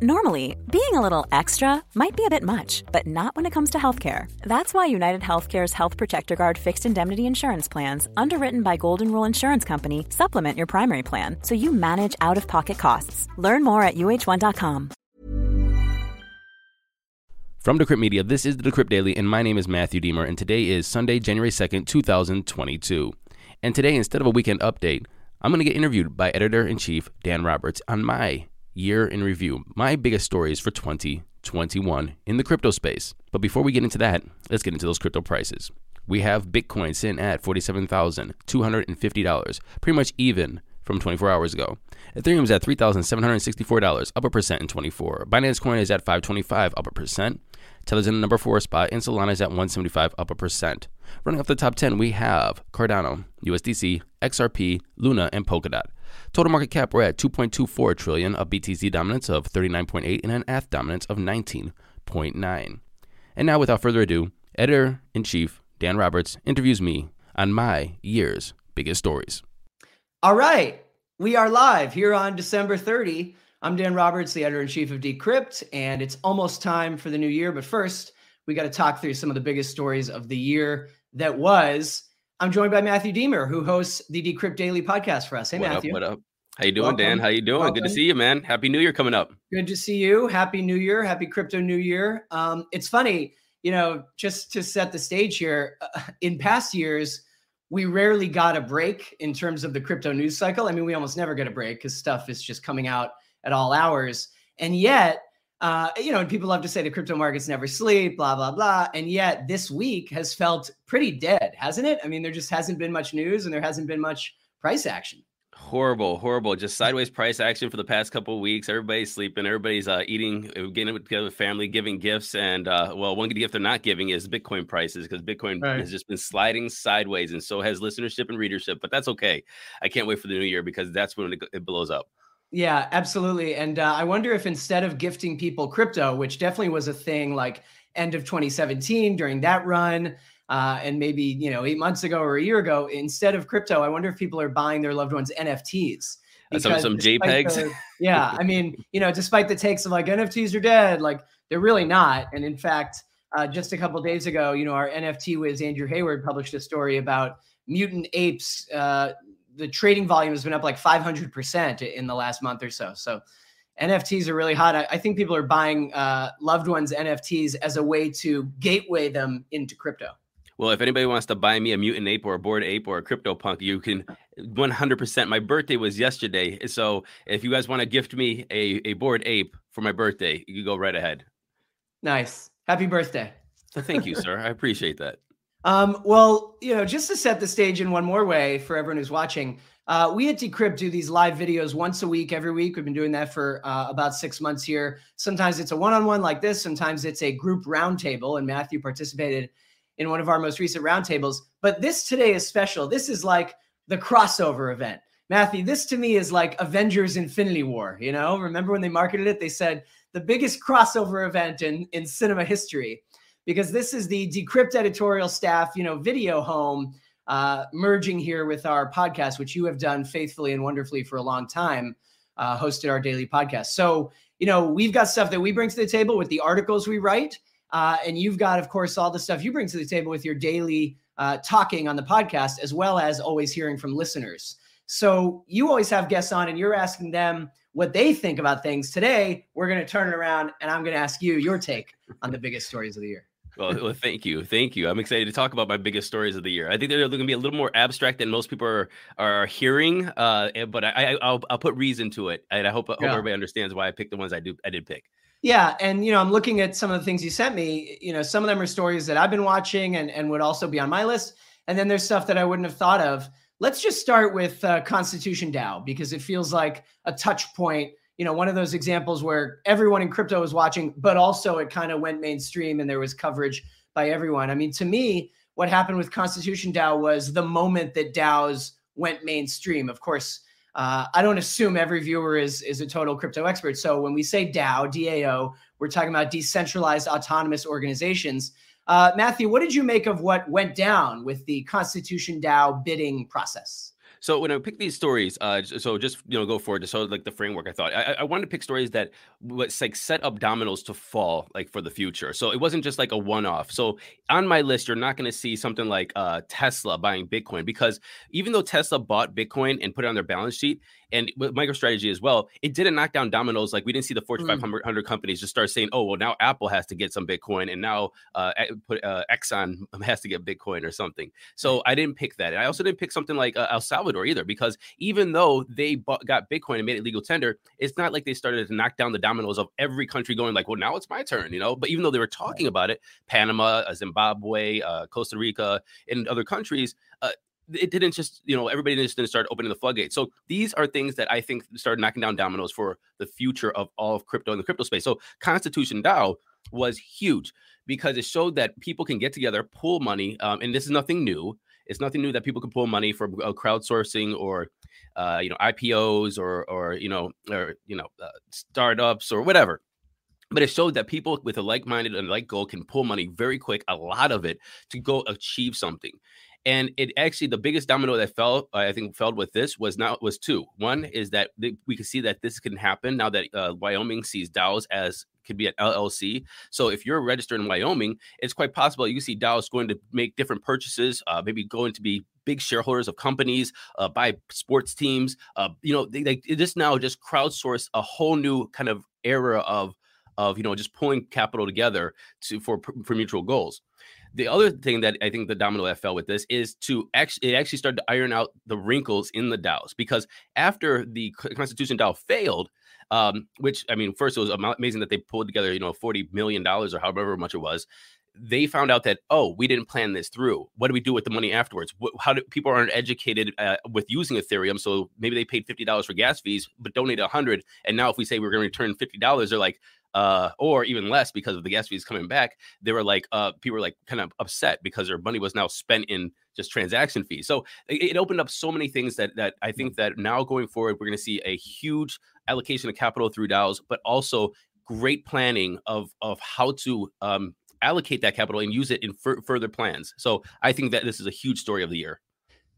Normally, being a little extra might be a bit much, but not when it comes to healthcare. That's why United Healthcare's Health Protector Guard fixed indemnity insurance plans, underwritten by Golden Rule Insurance Company, supplement your primary plan so you manage out of pocket costs. Learn more at uh1.com. From Decrypt Media, this is the Decrypt Daily, and my name is Matthew Diemer, and today is Sunday, January 2nd, 2022. And today, instead of a weekend update, I'm going to get interviewed by editor in chief Dan Roberts on my year in review, my biggest stories for 2021 in the crypto space. But before we get into that, let's get into those crypto prices. We have Bitcoin sitting at $47,250, pretty much even from 24 hours ago. Ethereum is at $3,764, up a percent in 24. Binance Coin is at 525, up a percent. Tether's in the number four spot, and Solana is at 175, up a percent. Running off the top 10, we have Cardano, USDC, XRP, Luna, and Polkadot. Total market cap, we're at 2.24 trillion, a BTC dominance of 39.8 and an ETH dominance of 19.9. And now, without further ado, editor in chief Dan Roberts interviews me on my year's biggest stories. All right, we are live here on December 30. I'm Dan Roberts, the editor in chief of Decrypt, and it's almost time for the new year. But first, we got to talk through some of the biggest stories of the year that was. I'm joined by Matthew Diemer, who hosts the Decrypt Daily podcast for us. Hey, what Matthew. Up, what up? How you doing, Welcome. Dan? How you doing? Welcome. Good to see you, man. Happy New Year coming up. Good to see you. Happy New Year. Happy Crypto New Year. Um, it's funny, you know, just to set the stage here. Uh, in past years, we rarely got a break in terms of the crypto news cycle. I mean, we almost never get a break because stuff is just coming out at all hours. And yet, uh, you know, and people love to say the crypto markets never sleep, blah, blah, blah. And yet this week has felt pretty dead, hasn't it? I mean, there just hasn't been much news and there hasn't been much price action. Horrible, horrible. Just sideways price action for the past couple weeks. Everybody's sleeping. Everybody's uh, eating, uh, getting together with family, giving gifts. And uh, well, one gift they're not giving is Bitcoin prices because Bitcoin right. has just been sliding sideways, and so has listenership and readership. But that's okay. I can't wait for the new year because that's when it, it blows up. Yeah, absolutely. And uh, I wonder if instead of gifting people crypto, which definitely was a thing like end of 2017 during that run, uh, and maybe you know eight months ago or a year ago, instead of crypto, I wonder if people are buying their loved ones NFTs. Some some JPEGs. The, yeah, I mean, you know, despite the takes of like NFTs are dead, like they're really not. And in fact, uh, just a couple days ago, you know, our NFT whiz Andrew Hayward published a story about mutant apes uh, the trading volume has been up like 500% in the last month or so. So NFTs are really hot. I, I think people are buying uh, loved ones NFTs as a way to gateway them into crypto. Well, if anybody wants to buy me a mutant ape or a bored ape or a crypto punk, you can 100%. My birthday was yesterday. So if you guys want to gift me a, a bored ape for my birthday, you can go right ahead. Nice. Happy birthday. So Thank you, sir. I appreciate that. Um, well, you know, just to set the stage in one more way for everyone who's watching, uh, we at Decrypt do these live videos once a week, every week. We've been doing that for uh, about six months here. Sometimes it's a one-on-one like this. Sometimes it's a group roundtable, and Matthew participated in one of our most recent roundtables. But this today is special. This is like the crossover event. Matthew, this to me is like Avengers Infinity War. You know, remember when they marketed it? They said the biggest crossover event in in cinema history because this is the Decrypt editorial staff, you know, video home uh, merging here with our podcast, which you have done faithfully and wonderfully for a long time, uh, hosted our daily podcast. So, you know, we've got stuff that we bring to the table with the articles we write. Uh, and you've got, of course, all the stuff you bring to the table with your daily uh, talking on the podcast, as well as always hearing from listeners. So you always have guests on and you're asking them what they think about things. Today, we're going to turn it around and I'm going to ask you your take on the biggest stories of the year. Well, well, thank you, thank you. I'm excited to talk about my biggest stories of the year. I think they're going to be a little more abstract than most people are are hearing, uh, but I, I will I'll put reason to it, and I hope, hope everybody understands why I picked the ones I do I did pick. Yeah, and you know, I'm looking at some of the things you sent me. You know, some of them are stories that I've been watching and and would also be on my list, and then there's stuff that I wouldn't have thought of. Let's just start with uh, Constitution DAO because it feels like a touch point you know, one of those examples where everyone in crypto was watching, but also it kind of went mainstream and there was coverage by everyone. I mean, to me, what happened with Constitution DAO was the moment that DAOs went mainstream. Of course, uh, I don't assume every viewer is is a total crypto expert. So when we say DAO, DAO, we're talking about decentralized autonomous organizations. Uh, Matthew, what did you make of what went down with the Constitution DAO bidding process? So when I pick these stories, uh, so just you know go forward. To so like the framework, I thought I, I wanted to pick stories that was like set up dominoes to fall like for the future. So it wasn't just like a one-off. So on my list, you're not going to see something like uh, Tesla buying Bitcoin because even though Tesla bought Bitcoin and put it on their balance sheet, and with MicroStrategy as well, it didn't knock down dominoes. Like we didn't see the Fortune mm. 500 companies just start saying, "Oh, well, now Apple has to get some Bitcoin, and now uh, put uh, Exxon has to get Bitcoin or something." So I didn't pick that. And I also didn't pick something like uh, El Salvador either, because even though they bought, got Bitcoin and made it legal tender, it's not like they started to knock down the dominoes of every country going like, "Well, now it's my turn," you know. But even though they were talking about it, Panama, uh, Zimbabwe, uh, Costa Rica, and other countries, uh, it didn't just you know everybody just didn't start opening the floodgates. So these are things that i think started knocking down dominoes for the future of all of crypto in the crypto space. So constitution dao was huge because it showed that people can get together pull money um, and this is nothing new. It's nothing new that people can pull money for uh, crowdsourcing or uh, you know ipos or or you know or you know uh, startups or whatever. But it showed that people with a like-minded and like goal can pull money very quick a lot of it to go achieve something and it actually the biggest domino that fell, I think, fell with this was now was two. One is that we can see that this can happen now that uh, Wyoming sees DAOs as could be an LLC. So if you're registered in Wyoming, it's quite possible you see DAOs going to make different purchases, uh, maybe going to be big shareholders of companies, uh, buy sports teams. Uh, you know, they, they just now just crowdsource a whole new kind of era of of you know just pulling capital together to for for mutual goals. The other thing that I think the domino that fell with this is to actually it actually started to iron out the wrinkles in the DAOs because after the Constitution DAO failed, um, which I mean, first it was amazing that they pulled together, you know, forty million dollars or however much it was. They found out that oh, we didn't plan this through. What do we do with the money afterwards? How do people aren't educated uh, with using Ethereum? So maybe they paid fifty dollars for gas fees, but donated a hundred. And now if we say we're going to return fifty dollars, they're like, uh, or even less because of the gas fees coming back, they were like, uh, people were like kind of upset because their money was now spent in just transaction fees. So it, it opened up so many things that that I think that now going forward, we're going to see a huge allocation of capital through DAOs, but also great planning of of how to um, allocate that capital and use it in f- further plans. So I think that this is a huge story of the year.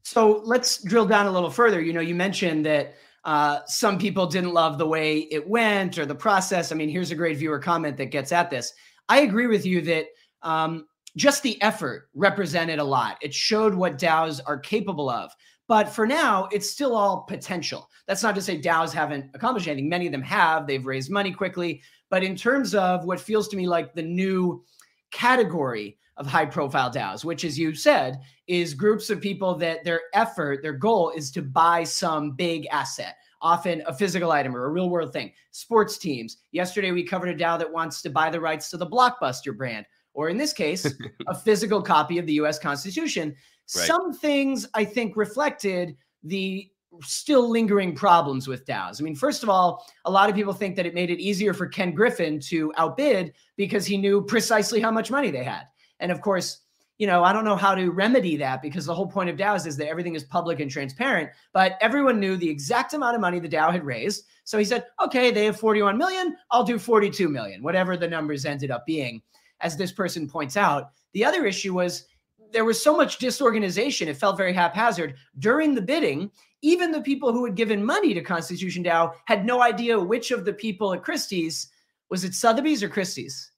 So let's drill down a little further. You know, you mentioned that uh, some people didn't love the way it went or the process. I mean, here's a great viewer comment that gets at this. I agree with you that um, just the effort represented a lot. It showed what DAOs are capable of. But for now, it's still all potential. That's not to say DAOs haven't accomplished anything. Many of them have. They've raised money quickly. But in terms of what feels to me like the new category of high profile DAOs, which, as you said, is groups of people that their effort, their goal is to buy some big asset, often a physical item or a real world thing. Sports teams. Yesterday, we covered a DAO that wants to buy the rights to the Blockbuster brand, or in this case, a physical copy of the US Constitution. Right. Some things I think reflected the still lingering problems with DAOs. I mean, first of all, a lot of people think that it made it easier for Ken Griffin to outbid because he knew precisely how much money they had. And of course, you know, I don't know how to remedy that because the whole point of DAOs is that everything is public and transparent. But everyone knew the exact amount of money the DAO had raised. So he said, okay, they have 41 million. I'll do 42 million, whatever the numbers ended up being. As this person points out, the other issue was there was so much disorganization. It felt very haphazard. During the bidding, even the people who had given money to Constitution DAO had no idea which of the people at Christie's was it Sotheby's or Christie's?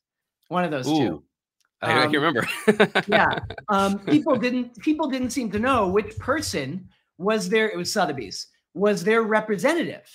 One of those Ooh. two. I, I can um, remember. yeah, um, people didn't people didn't seem to know which person was there. It was Sotheby's was their representative,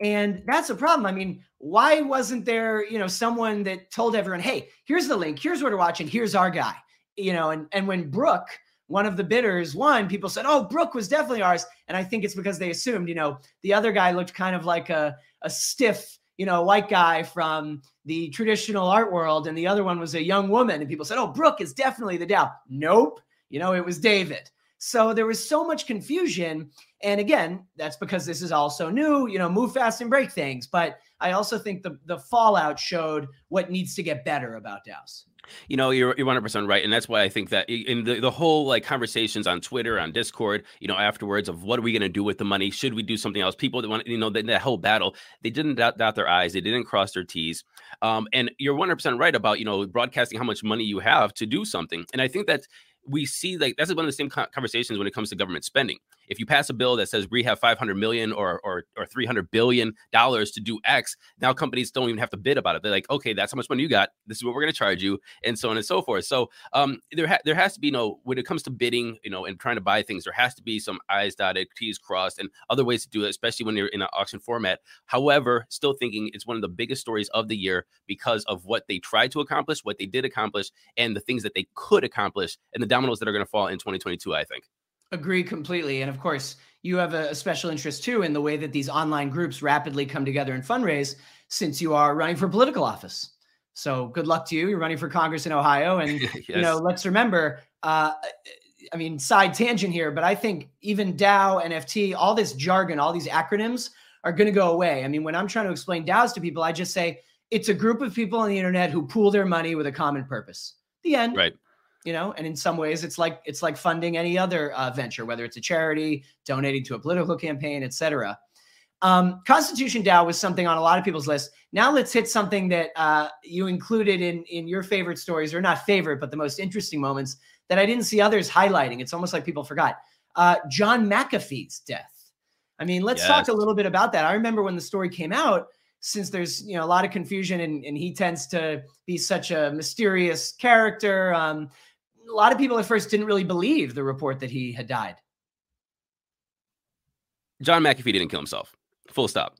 and that's a problem. I mean, why wasn't there you know someone that told everyone, hey, here's the link, here's what we're watching, here's our guy, you know, and and when Brooke one of the bidders won, people said, "Oh, Brooke was definitely ours," and I think it's because they assumed, you know, the other guy looked kind of like a a stiff you know, white guy from the traditional art world, and the other one was a young woman. And people said, oh, Brooke is definitely the DAO. Nope. You know, it was David. So there was so much confusion. And again, that's because this is all so new, you know, move fast and break things. But I also think the, the fallout showed what needs to get better about DAOs. You know, you're you're 100 percent right, and that's why I think that in the, the whole like conversations on Twitter, on Discord, you know, afterwards of what are we going to do with the money? Should we do something else? People that want, you know, that, that whole battle, they didn't dot, dot their I's, they didn't cross their T's, um, and you're 100 percent right about you know broadcasting how much money you have to do something, and I think that we see like that's one of the same conversations when it comes to government spending. If you pass a bill that says we have 500 million or or, or 300 billion dollars to do X, now companies don't even have to bid about it. They're like, okay, that's how much money you got. This is what we're going to charge you, and so on and so forth. So um, there ha- there has to be no when it comes to bidding, you know, and trying to buy things, there has to be some I's dotted, T's crossed, and other ways to do it, especially when you're in an auction format. However, still thinking it's one of the biggest stories of the year because of what they tried to accomplish, what they did accomplish, and the things that they could accomplish, and the dominoes that are going to fall in 2022. I think. Agree completely. And of course, you have a, special interest too in the way that these online groups rapidly come together and fundraise since you are running for political office. So good luck to you. You're running for Congress in Ohio. And, yes. you know, let's remember, uh, I mean, side tangent here, but I think even DAO, NFT, all this jargon, all these acronyms are going to go away. I mean, when I'm trying to explain DAOs to people, I just say it's a group of people on the internet who pool their money with a common purpose. The end. Right you know and in some ways it's like it's like funding any other uh, venture whether it's a charity donating to a political campaign etc um, constitution dao was something on a lot of people's list. Now let's hit something that uh, you included in in your favorite stories or not favorite but the most interesting moments that i didn't see others highlighting. It's almost like people forgot. Uh, john mcafee's death. I mean let's yes. talk a little bit about that. I remember when the story came out since there's you know a lot of confusion and, and he tends to be such a mysterious character um, a lot of people at first didn't really believe the report that he had died. John McAfee didn't kill himself. Full stop.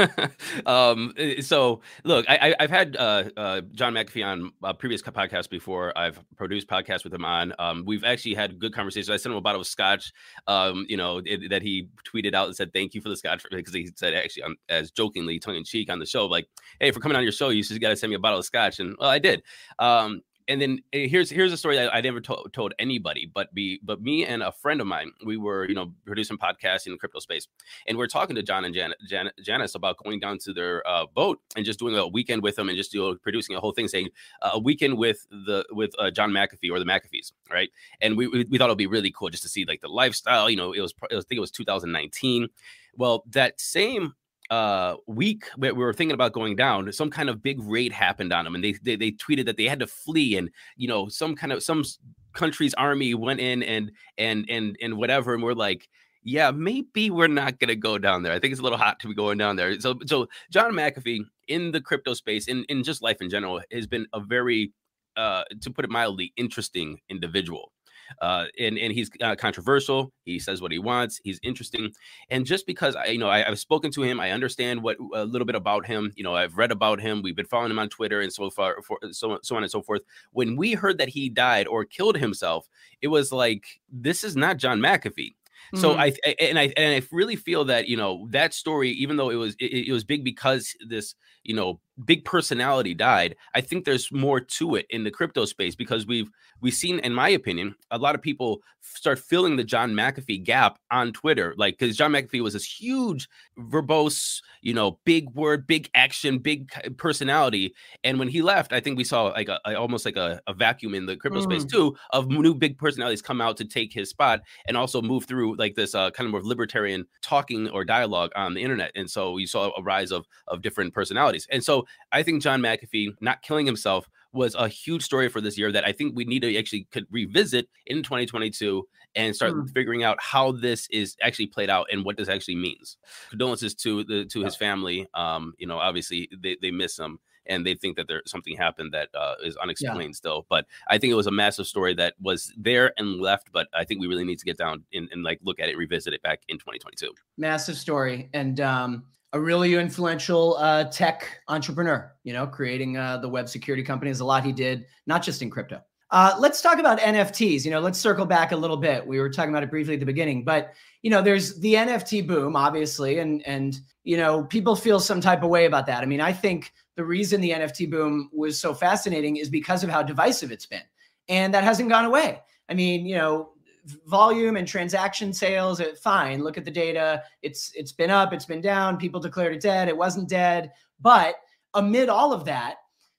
um, so look, I, have had uh, uh, John McAfee on a previous podcast before. I've produced podcasts with him on. Um, we've actually had good conversations. I sent him a bottle of scotch, um, you know, it, that he tweeted out and said thank you for the scotch because he said actually as jokingly, tongue in cheek on the show, like, hey, for coming on your show, you just got to send me a bottle of scotch, and well, I did. Um, and then eh, here's here's a story that I never to- told anybody, but be but me and a friend of mine, we were you know producing podcasts in the crypto space, and we are talking to John and Jan- Jan- Janice about going down to their uh, boat and just doing a weekend with them and just you producing a whole thing, saying uh, a weekend with the with uh, John McAfee or the McAfees, right? And we, we, we thought it'd be really cool just to see like the lifestyle. You know, it was, it was I think it was 2019. Well, that same uh, week we were thinking about going down, some kind of big raid happened on them, and they, they they tweeted that they had to flee, and you know some kind of some country's army went in and and and and whatever, and we're like, yeah, maybe we're not gonna go down there. I think it's a little hot to be going down there. So so John McAfee in the crypto space, in in just life in general, has been a very uh, to put it mildly, interesting individual. Uh, and and he's uh, controversial. He says what he wants. He's interesting, and just because I, you know, I, have spoken to him, I understand what a little bit about him. You know, I've read about him. We've been following him on Twitter and so far, for, so so on and so forth. When we heard that he died or killed himself, it was like this is not John McAfee. So mm. I and I and I really feel that you know that story, even though it was it, it was big because this you know big personality died i think there's more to it in the crypto space because we've we've seen in my opinion a lot of people start filling the john mcafee gap on twitter like because john mcafee was this huge verbose you know big word big action big personality and when he left i think we saw like a, almost like a, a, vacuum in the crypto mm. space too of new big personalities come out to take his spot and also move through like this uh, kind of more libertarian talking or dialogue on the internet and so you saw a rise of of different personalities and so I think John McAfee not killing himself was a huge story for this year that I think we need to actually could revisit in 2022 and start mm. figuring out how this is actually played out and what this actually means. Condolences to the to his family. Um, you know, obviously they, they miss him and they think that there something happened that uh, is unexplained yeah. still. But I think it was a massive story that was there and left. But I think we really need to get down and, and like look at it, revisit it back in 2022. Massive story, and um, a really influential uh, tech entrepreneur, you know, creating uh, the web security company is a lot he did, not just in crypto. Uh, let's talk about NFTs. You know, let's circle back a little bit. We were talking about it briefly at the beginning, but you know, there's the NFT boom, obviously, and and you know, people feel some type of way about that. I mean, I think the reason the NFT boom was so fascinating is because of how divisive it's been, and that hasn't gone away. I mean, you know, volume and transaction sales fine look at the data. It's it's been up it's been down people declared it dead it wasn't dead. But amid all of that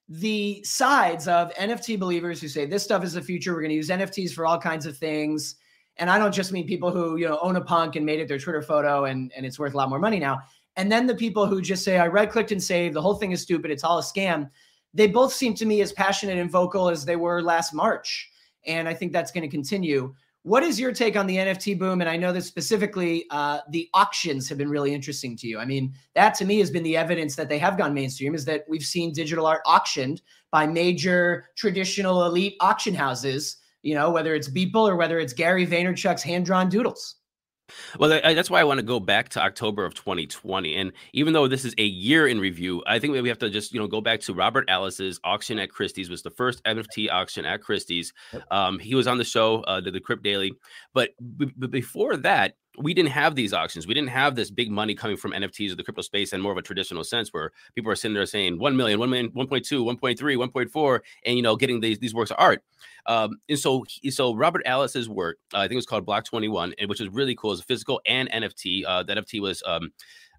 the sides of nft believers who say this stuff is the future we're going to use nfts for all kinds of things and i don't just mean people who you know own a punk and made it their twitter photo and and it's worth a lot more money now and then the people who just say i right clicked and saved the whole thing is stupid it's all a scam they both seem to me as passionate and vocal as they were last march and i think that's going to continue what is your take on the NFT boom? And I know that specifically uh, the auctions have been really interesting to you. I mean, that to me has been the evidence that they have gone mainstream is that we've seen digital art auctioned by major traditional elite auction houses, you know, whether it's Beeple or whether it's Gary Vaynerchuk's hand drawn doodles. Well, I, that's why I want to go back to October of 2020. And even though this is a year in review, I think we have to just you know go back to Robert Alice's auction at Christie's was the first NFT auction at Christie's. Um, he was on the show, uh, the, the Crypt Daily, but, b- b- before that, we didn't have these auctions. We didn't have this big money coming from NFTs or the crypto space in more of a traditional sense where people are sitting there saying 1 million, 1 million, 1.2, 1.3, 1.4, and, you know, getting these, these works of art. Um, and so, so Robert Alice's work, uh, I think it was called Block 21, and which is really cool. It's a physical and NFT. Uh, the NFT was, um,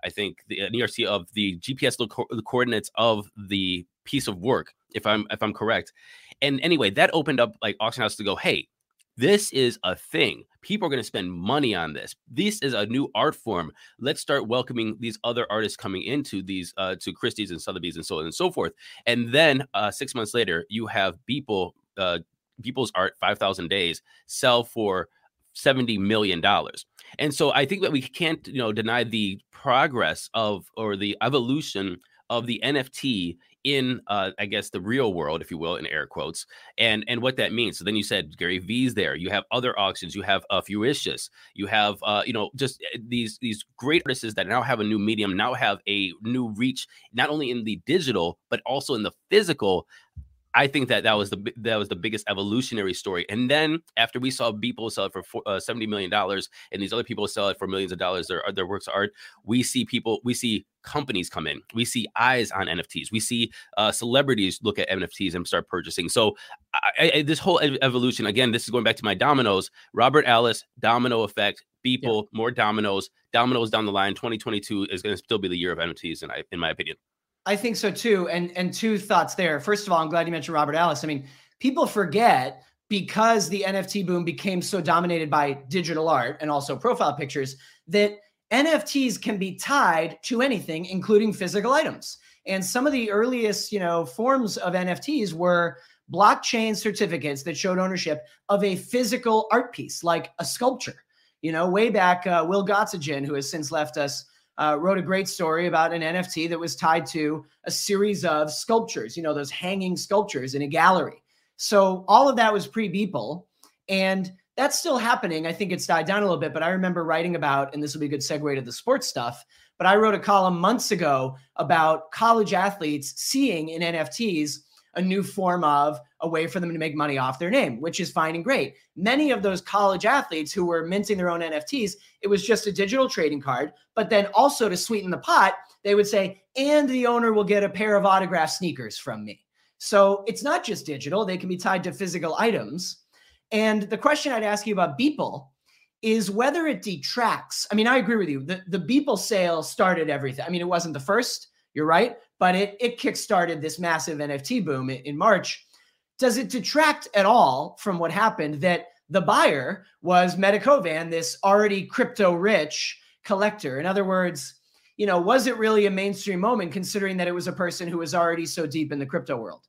I think, the ERC of the GPS co- the coordinates of the piece of work, if I'm if I'm correct. And anyway, that opened up like auction house to go, hey, this is a thing. People are going to spend money on this. This is a new art form. Let's start welcoming these other artists coming into these uh, to Christie's and Sotheby's and so on and so forth. And then uh, six months later, you have people uh, Beeple's art, five thousand days, sell for seventy million dollars. And so I think that we can't, you know, deny the progress of or the evolution of the NFT in uh, I guess the real world, if you will, in air quotes, and and what that means. So then you said Gary V's there. You have other auctions. You have a uh, Fewocious. You have uh, you know just eh, these these great artists that now have a new medium, now have a new reach, not only in the digital but also in the physical. I think that that was the that was the biggest evolutionary story. And then after we saw people sell it for four, uh, seventy million dollars, and these other people sell it for millions of dollars, their their works of art, we see people, we see companies come in, we see eyes on NFTs, we see uh, celebrities look at NFTs and start purchasing. So I, I, this whole evolution, again, this is going back to my dominoes. Robert Alice, domino effect, people, yeah. more dominoes, dominoes down the line. Twenty twenty two is going to still be the year of NFTs, in, in my opinion. I think so too. And and two thoughts there. First of all, I'm glad you mentioned Robert Alice. I mean, people forget because the NFT boom became so dominated by digital art and also profile pictures that NFTs can be tied to anything, including physical items. And some of the earliest, you know, forms of NFTs were blockchain certificates that showed ownership of a physical art piece, like a sculpture. You know, way back, uh, Will Gottsegen, who has since left us, uh, wrote a great story about an NFT that was tied to a series of sculptures, you know, those hanging sculptures in a gallery. So all of that was pre Beeple. And that's still happening. I think it's died down a little bit, but I remember writing about, and this will be a good segue to the sports stuff. But I wrote a column months ago about college athletes seeing in NFTs a new form of a way for them to make money off their name, which is fine and great. Many of those college athletes who were minting their own NFTs, it was just a digital trading card. But then also to sweeten the pot, they would say, and the owner will get a pair of autographed sneakers from me. So it's not just digital, they can be tied to physical items. And the question I'd ask you about Beeple is whether it detracts. I mean, I agree with you. The, the Beeple sale started everything. I mean, it wasn't the first, you're right, but it it kickstarted this massive NFT boom in, March. Does it detract at all from what happened that the buyer was Metakovan, this already crypto rich collector? In other words, you know, was it really a mainstream moment considering that it was a person who was already so deep in the crypto world?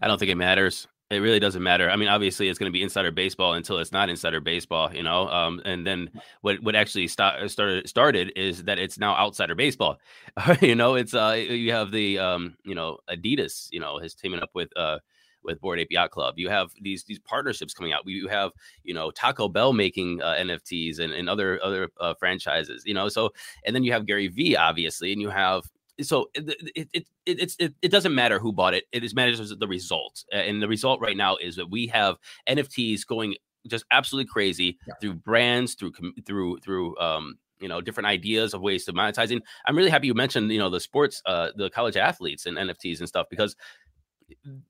I don't think it matters. It really doesn't matter. I mean, obviously, it's going to be insider baseball until it's not insider baseball, you know. Um, and then what what actually start, started started is that it's now outsider baseball. you know, it's uh, you have the um, you know, Adidas, you know, has teaming up with uh with Bored Ape Yacht Club. You have these these partnerships coming out. You have you know Taco Bell making uh, NFTs and, and other other uh, franchises. You know, so and then you have Gary V obviously, and you have so it it, it it, it, doesn't matter who bought it. It is matters the result, and the result right now is that we have NFTs going just absolutely crazy yeah. through brands, through through through um you know different ideas of ways to monetizing. I'm really happy you mentioned you know the sports, uh, the college athletes and NFTs and stuff because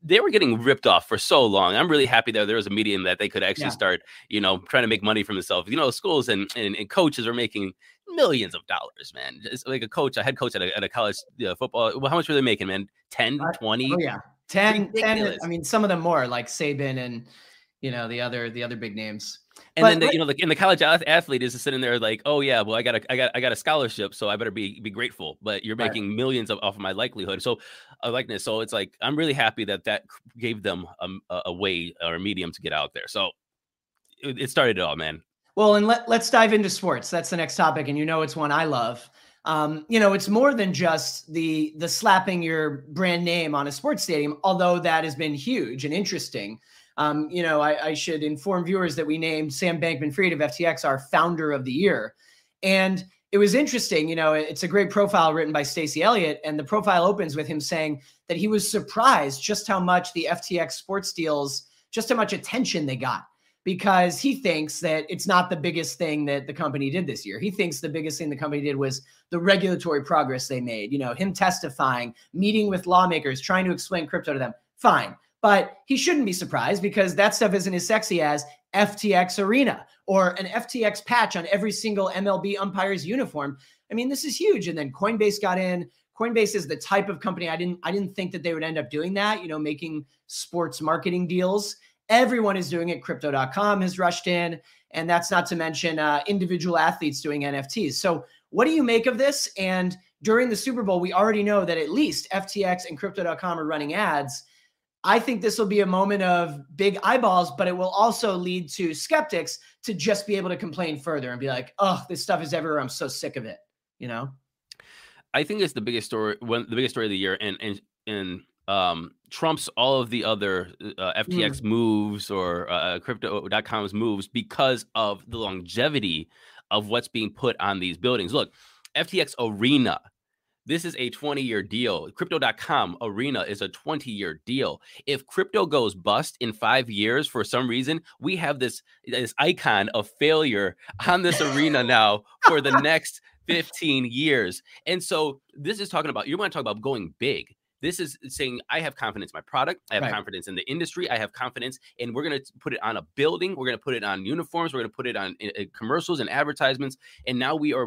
they were getting ripped off for so long. I'm really happy that there was a medium that they could actually yeah. start, you know, trying to make money for themselves. You know, schools and, and, and coaches are making millions of dollars, man. It's like a coach, a head coach at a, at a college you know, football. Well, how much were they making, man? 10, uh, 20? Oh, yeah. 10, 10, I mean, some of them more like Saban and, you know, the other, the other big names. And but, then the, you know, like in the college athlete is sitting there like, oh yeah, well I got a, I got I got a scholarship, so I better be be grateful. But you're making right. millions of, off of my likelihood, so a likeness. So it's like I'm really happy that that gave them a, a way or a medium to get out there. So it started it all, man. Well, and let, let's dive into sports. That's the next topic. And you know, it's one I love. Um, you know, it's more than just the the slapping your brand name on a sports stadium, although that has been huge and interesting. Um, you know, I, I, should inform viewers that we named Sam Bankman Fried of FTX our founder of the year. And it was interesting. You know, it's a great profile written by Stacy Elliott. And the profile opens with him saying that he was surprised just how much the FTX sports deals, just how much attention they got because he thinks that it's not the biggest thing that the company did this year. He thinks the biggest thing the company did was the regulatory progress they made. You know, him testifying, meeting with lawmakers, trying to explain crypto to them. Fine. But he shouldn't be surprised because that stuff isn't as sexy as FTX Arena or an FTX patch on every single MLB umpire's uniform. I mean, this is huge. And then Coinbase got in. Coinbase is the type of company I didn't I didn't think that they would end up doing that, you know, making sports marketing deals. Everyone is doing it. Crypto.com has rushed in. And that's not to mention uh, individual athletes doing NFTs. So, what do you make of this? And during the Super Bowl, we already know that at least FTX and Crypto.com are running ads. I think this will be a moment of big eyeballs, but it will also lead to skeptics to just be able to complain further and be like, oh, this stuff is everywhere. I'm so sick of it. You know? I think it's the biggest story, one the biggest story of the year. And, and, and um, trumps all of the other uh, FTX mm. moves or uh, crypto.com's moves because of the longevity of what's being put on these buildings. Look, FTX Arena, this is a 20 year deal. Crypto.com Arena is a 20 year deal. If crypto goes bust in five years for some reason, we have this, this icon of failure on this arena now for the next 15 years. And so this is talking about, you want to talk about going big. This is saying I have confidence in my product. I have right. confidence in the industry. I have confidence, and we're going to put it on a building. We're going to put it on uniforms. We're going to put it on uh, commercials and advertisements. And now we are.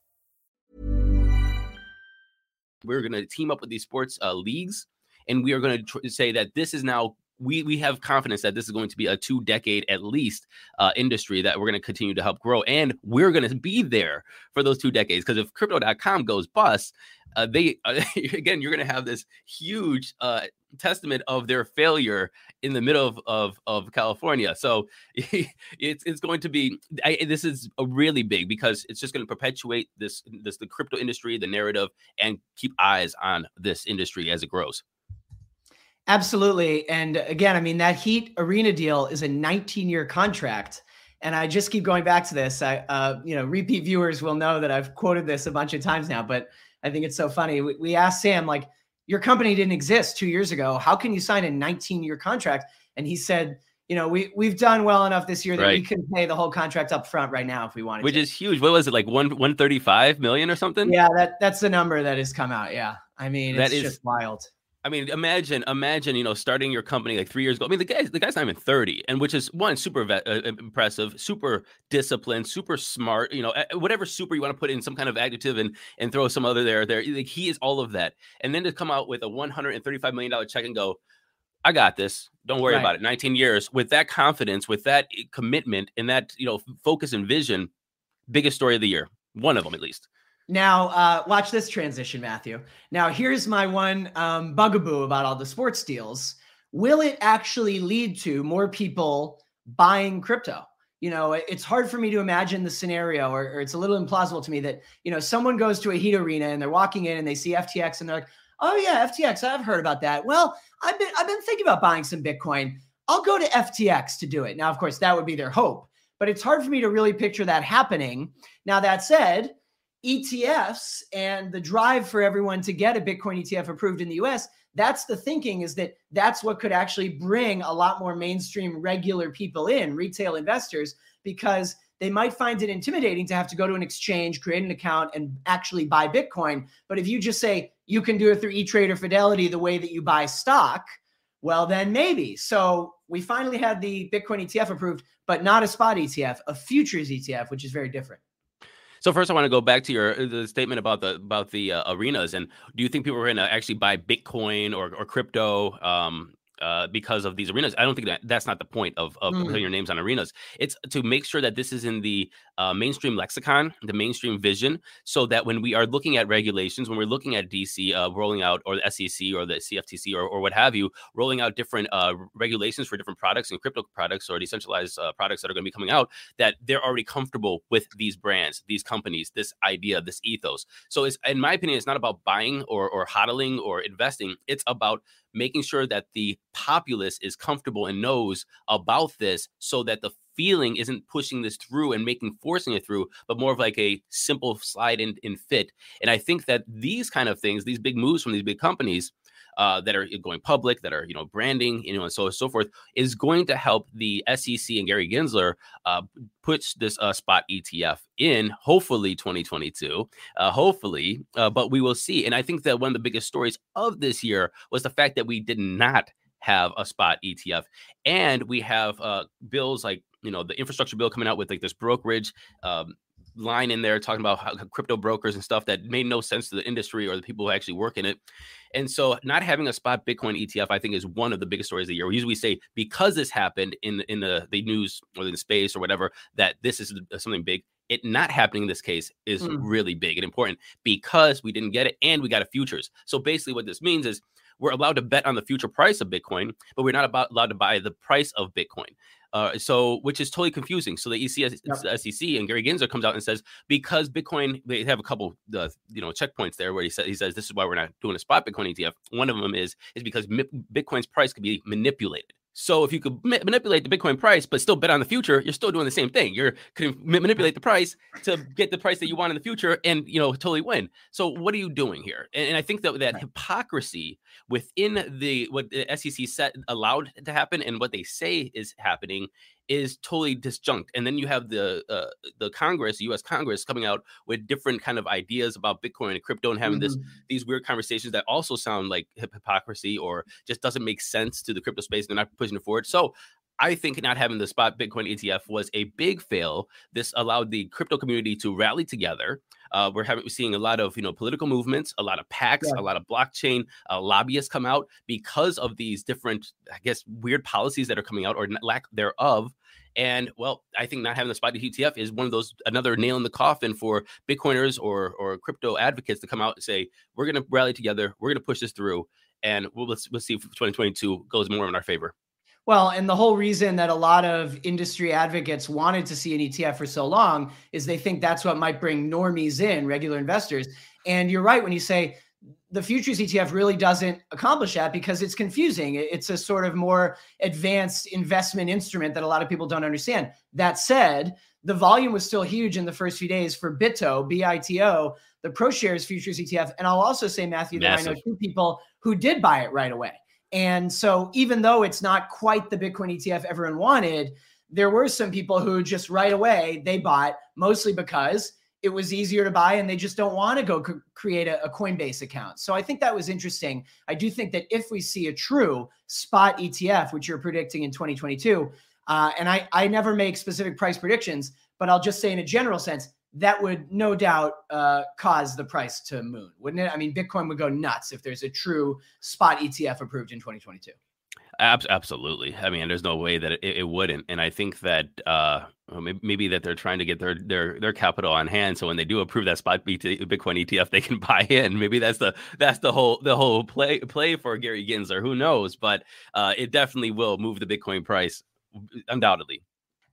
We're going to team up with these sports uh, leagues, and we are going to tr- say that this is now we we have confidence that this is going to be a two decade at least uh, industry that we're going to continue to help grow, and we're going to be there for those two decades. Because if Crypto.com goes bust, uh, they uh, again you're going to have this huge uh, testament of their failure in the middle of of, of California. So it's it's going to be I, this is a really big because it's just going to perpetuate this this the crypto industry, the narrative, and keep eyes on this industry as it grows. Absolutely. And again, I mean, that Heat Arena deal is a 19 year contract. And I just keep going back to this. I, uh, you know, repeat viewers will know that I've quoted this a bunch of times now, but I think it's so funny. We, we asked Sam, like, your company didn't exist two years ago. How can you sign a 19 year contract? And he said, you know, we we've done well enough this year that right. we can pay the whole contract up front right now if we wanted. To. Which to. is huge. What was it like one one thirty five million or something? Yeah, that that's the number that has come out. Yeah, I mean, that is, just wild. I mean, imagine, imagine, you know, starting your company like three years ago. I mean, the guy's the guy's not even thirty, and which is one super uh, impressive, super disciplined, super smart. You know, whatever super you want to put in some kind of adjective and and throw some other there. There, like, he is all of that, and then to come out with a one hundred and thirty five million dollar check and go, I got this. Don't worry right. about it. 19 years with that confidence, with that eh, commitment, and that you know focus and vision. Biggest story of the year, one of them at least. Now, uh, watch this transition, Matthew. Now, here's my one um, bugaboo about all the sports deals. Will it actually lead to more people buying crypto? You know, it's hard for me to imagine the scenario, or, or it's a little implausible to me that, you know, someone goes to a heat arena and they're walking in and they see FTX and they're like, oh, yeah, FTX, I've heard about that. Well, I've been, I've been thinking about buying some Bitcoin. I'll go to FTX to do it. Now, of course, that would be their hope, but it's hard for me to really picture that happening. Now, that said, ETFs and the drive for everyone to get a Bitcoin ETF approved in the US, that's the thinking is that that's what could actually bring a lot more mainstream regular people in, retail investors, because they might find it intimidating to have to go to an exchange, create an account, and actually buy Bitcoin. But if you just say you can do it through E Trade or Fidelity the way that you buy stock, Well, then maybe. So we finally had the Bitcoin ETF approved, but not a spot ETF, a futures ETF, which is very different. So first, I want to go back to your uh, the statement about the about the uh, arenas, and do you think people are going to actually buy Bitcoin or, or crypto um, uh, because of these arenas. I don't think that that's not the point of, of mm. putting your names on arenas. It's to make sure that this is in the uh, mainstream lexicon, the mainstream vision, so that when we are looking at regulations, when we're looking at DC uh, rolling out, or the SEC or the CFTC or, or what have you, rolling out different uh, regulations for different products and crypto products or decentralized uh, products that are going to be coming out, that they're already comfortable with these brands, these companies, this idea, this ethos. So, it's, in my opinion, it's not about buying or, or hodling or investing. It's about making sure that the populace is comfortable and knows about this so that the feeling isn't pushing this through and making forcing it through but more of like a simple slide in, in fit and i think that these kind of things these big moves from these big companies uh, that are going public, that are you know branding, you know, and so and so forth, is going to help the SEC and Gary Gensler uh, this uh, spot ETF in hopefully 2022, uh, hopefully, uh, but we will see. And I think that one of the biggest stories of this year was the fact that we did not have a spot ETF, and we have uh, bills like you know the infrastructure bill coming out with like this brokerage um, line in there talking about how, crypto brokers and stuff that made no sense to the industry or the people who actually work in it. And so, not having a spot Bitcoin ETF, I think, is one of the biggest stories of the year. We usually say because this happened in in the, the news or in space or whatever that this is something big. It not happening in this case is mm. really big and important because we didn't get it and we got a futures. So basically, what this means is we're allowed to bet on the future price of Bitcoin, but we're not about, allowed to buy the price of Bitcoin. Uh, so, which is totally confusing. So the ECS, yep. SEC and Gary Gensler comes out and says because Bitcoin, they have a couple, uh, you know, checkpoints there where he says he says this is why we're not doing a spot Bitcoin ETF. One of them is is because Bitcoin's price could be manipulated. So if you could ma- manipulate the Bitcoin price, but still bet on the future, you're still doing the same thing. You're can manipulate the price to get the price that you want in the future, and you know totally win. So what are you doing here? And, and I think that that right. hypocrisy within the what the SEC set allowed to happen and what they say is happening is totally disjunct. And then you have the uh, the Congress, U.S. Congress, coming out with different kind of ideas about Bitcoin and crypto, and having mm-hmm. this these weird conversations that also sound like hypocrisy or just doesn't make sense to the crypto space. They're not pushing it forward. So I think not having the spot Bitcoin ETF was a big fail. This allowed the crypto community to rally together. Uh, we're having we're seeing a lot of you know political movements, a lot of PACs, yeah. a lot of blockchain uh, lobbyists come out because of these different, I guess, weird policies that are coming out or lack thereof and well, I think not having the spot ETF is one of those another nail in the coffin for Bitcoiners or or crypto advocates to come out and say we're going to rally together, we're going to push this through, and we'll let's, let's see if 2022 goes more in our favor. Well, and the whole reason that a lot of industry advocates wanted to see an ETF for so long is they think that's what might bring normies in, regular investors. And you're right when you say the futures ETF really doesn't accomplish that because it's confusing. It's a sort of more advanced investment instrument that a lot of people don't understand. That said, the volume was still huge in the first few days for BITO, BITO, the ProShares futures ETF. And I'll also say, Matthew, that Massive. I know two people who did buy it right away. And so even though it's not quite the Bitcoin ETF everyone wanted, there were some people who just right away they bought mostly because it was easier to buy and they just don't want to go create a, a, Coinbase account. So I think that was interesting. I do think that if we see a true spot ETF, which you're predicting in 2022, uh, and I, I never make specific price predictions, but I'll just say in a general sense, that would no doubt uh, cause the price to moon, wouldn't it? I mean, Bitcoin would go nuts if there's a true spot ETF approved in 2022. Absolutely. I mean, there's no way that it, it wouldn't. And I think that uh, maybe that they're trying to get their their their capital on hand, so when they do approve that spot Bitcoin ETF, they can buy in. Maybe that's the that's the whole the whole play play for Gary Gensler. Who knows? But uh, it definitely will move the Bitcoin price, undoubtedly.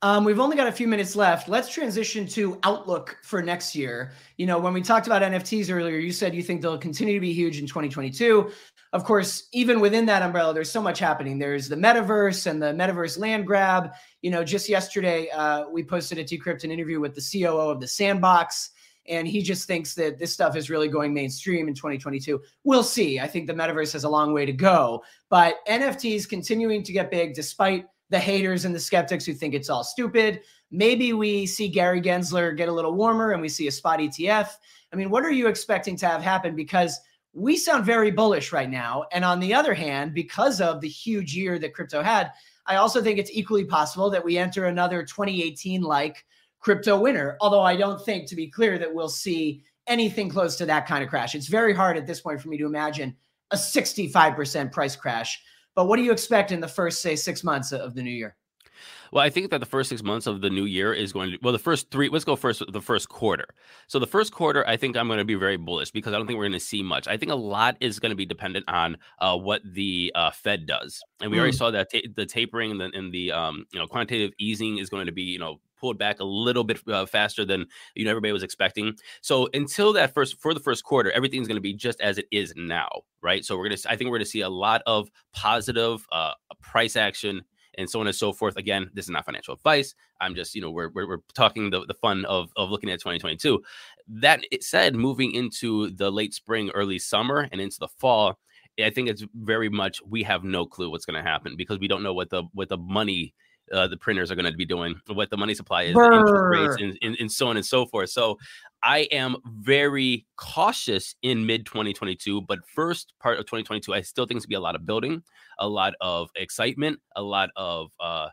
Um, we've only got a few minutes left. Let's transition to outlook for next year. You know, when we talked about NFTs earlier, you said you think they'll continue to be huge in 2022 of course, even within that umbrella, there's so much happening. There's the metaverse and the metaverse land grab. You know, just yesterday, uh, we posted a Decrypt an interview with the COO of the Sandbox, and he just thinks that this stuff is really going mainstream in 2022. We'll see. I think the metaverse has a long way to go, but NFTs continuing to get big despite the haters and the skeptics who think it's all stupid. Maybe we see Gary Gensler get a little warmer and we see a spot ETF. I mean, what are you expecting to have happen? Because we sound very bullish right now. And on the other hand, because of the huge year that crypto had, I also think it's equally possible that we enter another 2018 like crypto winter. Although I don't think, to be clear, that we'll see anything close to that kind of crash. It's very hard at this point for me to imagine a 65% price crash. But what do you expect in the first, say, six months of the new year? Well, I think that the first six months of the new year is going to well, the first three. Let's go first. The first quarter. So the first quarter, I think I'm going to be very bullish because I don't think we're going to see much. I think a lot is going to be dependent on uh, what the uh, Fed does, and we mm. already saw that ta- the tapering and the, and the um, you know quantitative easing is going to be you know pulled back a little bit uh, faster than you know everybody was expecting. So until that first for the first quarter, everything's going to be just as it is now, right? So we're gonna I think we're going to see a lot of positive uh, price action and so on and so forth. Again, this is not financial advice. I'm just, you know, we're, we're, we're talking the, the fun of, of looking at 2022. That said, moving into the late spring, early summer, and into the fall, I think it's very much we have no clue what's going to happen because we don't know what the what the money uh, the printers are going to be doing, what the money supply is, interest rates, and, and, and, so on and so forth. So I am very cautious in mid 2022, but first part of 2022, I still think it's going to be a lot of building, a lot of excitement, a lot of uh,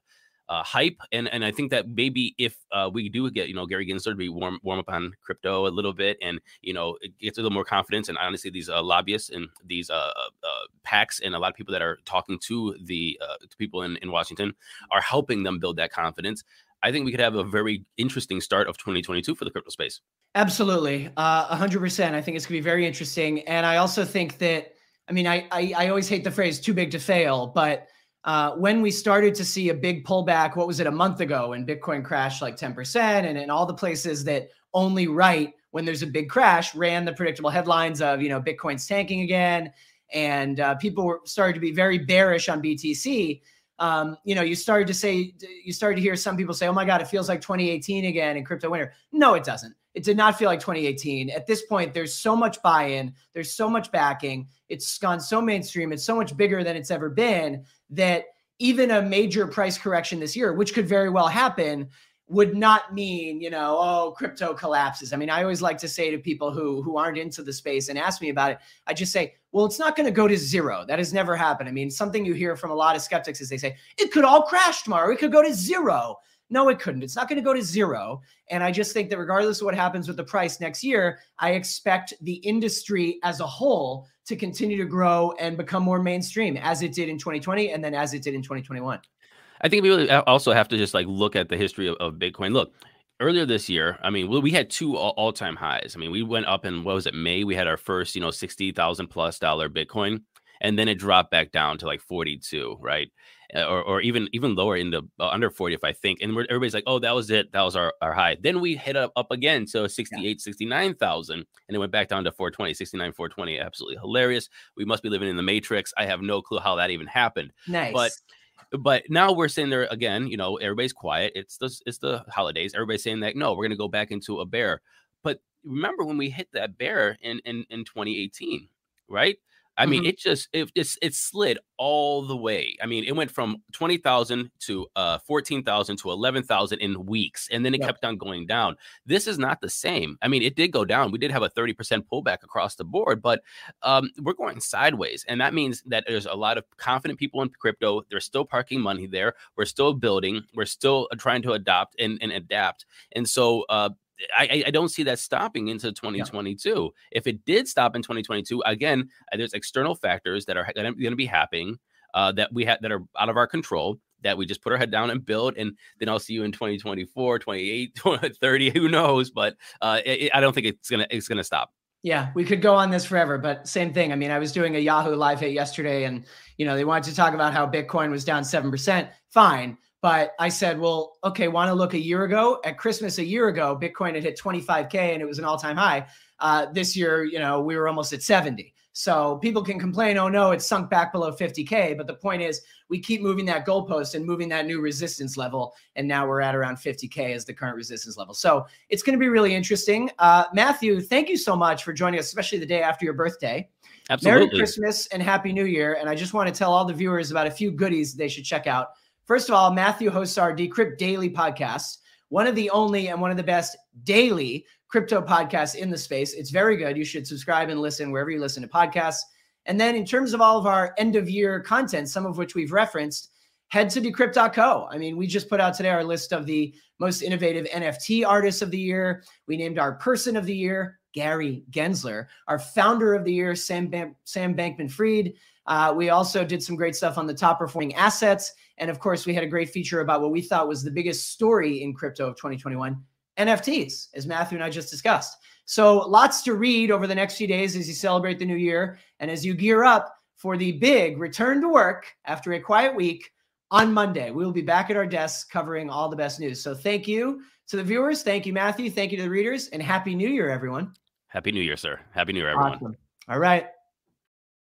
uh, hype, and and I think that maybe if uh, we do get you know Gary Gensler to be warm warm up on crypto a little bit, and you know it gets a little more confidence, and honestly these uh, lobbyists and these uh, uh, PACs and a lot of people that are talking to the uh, to people in in Washington are helping them build that confidence. I think we could have a very interesting start of 2022 for the crypto space. Absolutely, a hundred percent. I think it's gonna be very interesting, and I also think that. I mean, I, I I always hate the phrase "too big to fail," but uh, when we started to see a big pullback, what was it, a month ago, and Bitcoin crashed like 10%, and in all the places that only write when there's a big crash ran the predictable headlines of, you know, Bitcoin's tanking again, and uh, people were started to be very bearish on BTC. Um, you know, you started to say, you started to hear some people say, oh my God, it feels like 2018 again in crypto winter. No, it doesn't. It did not feel like 2018. At this point, there's so much buy in, there's so much backing. It's gone so mainstream, it's so much bigger than it's ever been that even a major price correction this year, which could very well happen, would not mean, you know, oh, crypto collapses. I mean, I always like to say to people who who aren't into the space and ask me about it, I just say, well, it's not going to go to zero. That has never happened. I mean, something you hear from a lot of skeptics is they say it could all crash tomorrow. It could go to zero. No, it couldn't. It's not going to go to zero. And I just think that regardless of what happens with the price next year, I expect the industry as a whole to continue to grow and become more mainstream as it did in 2020 and then as it did in 2021. I think we really also have to just like look at the history of, of Bitcoin. Look, earlier this year, I mean, we had two all time highs. I mean, we went up in what was it, May? We had our first, you know, 60,000 plus dollar Bitcoin and then it dropped back down to like 42 right uh, or, or even even lower in the uh, under 40 if i think and everybody's like oh that was it. That was our, our high. Then we hit up, up again so 68 yeah. 69000 and it went back down to 420 69 420 absolutely hilarious. We must be living in the matrix. I have no clue how that even happened nice. but but now we're saying there again you know everybody's quiet. It's the it's the holidays. Everybody's saying that no we're going to go back into a bear. But remember when we hit that bear in in, in 2018 right I mean, mm-hmm. it just it it slid all the way. I mean, it went from twenty thousand to uh fourteen thousand to eleven thousand in weeks, and then it yep. kept on going down. This is not the same. I mean, it did go down. We did have a thirty percent pullback across the board, but um, we're going sideways, and that means that there's a lot of confident people in crypto. They're still parking money there. We're still building. We're still uh, trying to adopt and, and adapt. And so uh, I, I don't see that stopping into 2022. Yeah. If it did stop in 2022, again, uh, there's external factors that are going to be happening uh, that we have that are out of our control that we just put our head down and build and then i'll see you in 2024 28 30 who knows but uh, it, i don't think it's gonna it's gonna stop yeah, we could go on this forever, but same thing. I mean, I was doing a Yahoo live hit yesterday and, you know, they wanted to talk about how Bitcoin was down 7%. Fine. But I said, well, okay, want to look a year ago at Christmas a year ago, Bitcoin had hit 25K and it was an all time high. Uh, this year, you know, we were almost at 70. So people can complain, oh no, it's sunk back below 50K. But the point is, we keep moving that goalpost and moving that new resistance level. And now we're at around 50K as the current resistance level. So it's going to be really interesting. Uh, Matthew, thank you so much for joining us, especially the day after your birthday. Absolutely. Merry Christmas and Happy New Year. And I just want to tell all the viewers about a few goodies they should check out. First of all, Matthew hosts our Decrypt Daily podcast, one of the only and one of the best daily crypto podcasts in the space. It's very good. You should subscribe and listen wherever you listen to podcasts. And then in terms of all of our end of year content, some of which we've referenced, head to decrypt.co. I mean, we just put out today our list of the most innovative NFT artists of the year. We named our person of the year, Gary Gensler, our founder of the year, Sam, Bam- Sam Bankman Fried. Uh, we also did some great stuff on the top performing assets. And of course, we had a great feature about what we thought was the biggest story in crypto of 2021 NFTs, as Matthew and I just discussed. So lots to read over the next few days as you celebrate the new year and as you gear up for the big return to work after a quiet week on Monday. We will be back at our desks covering all the best news. So thank you to the viewers. Thank you, Matthew. Thank you to the readers. And Happy New Year, everyone. Happy New Year, sir. Happy New Year, everyone. Awesome. All right.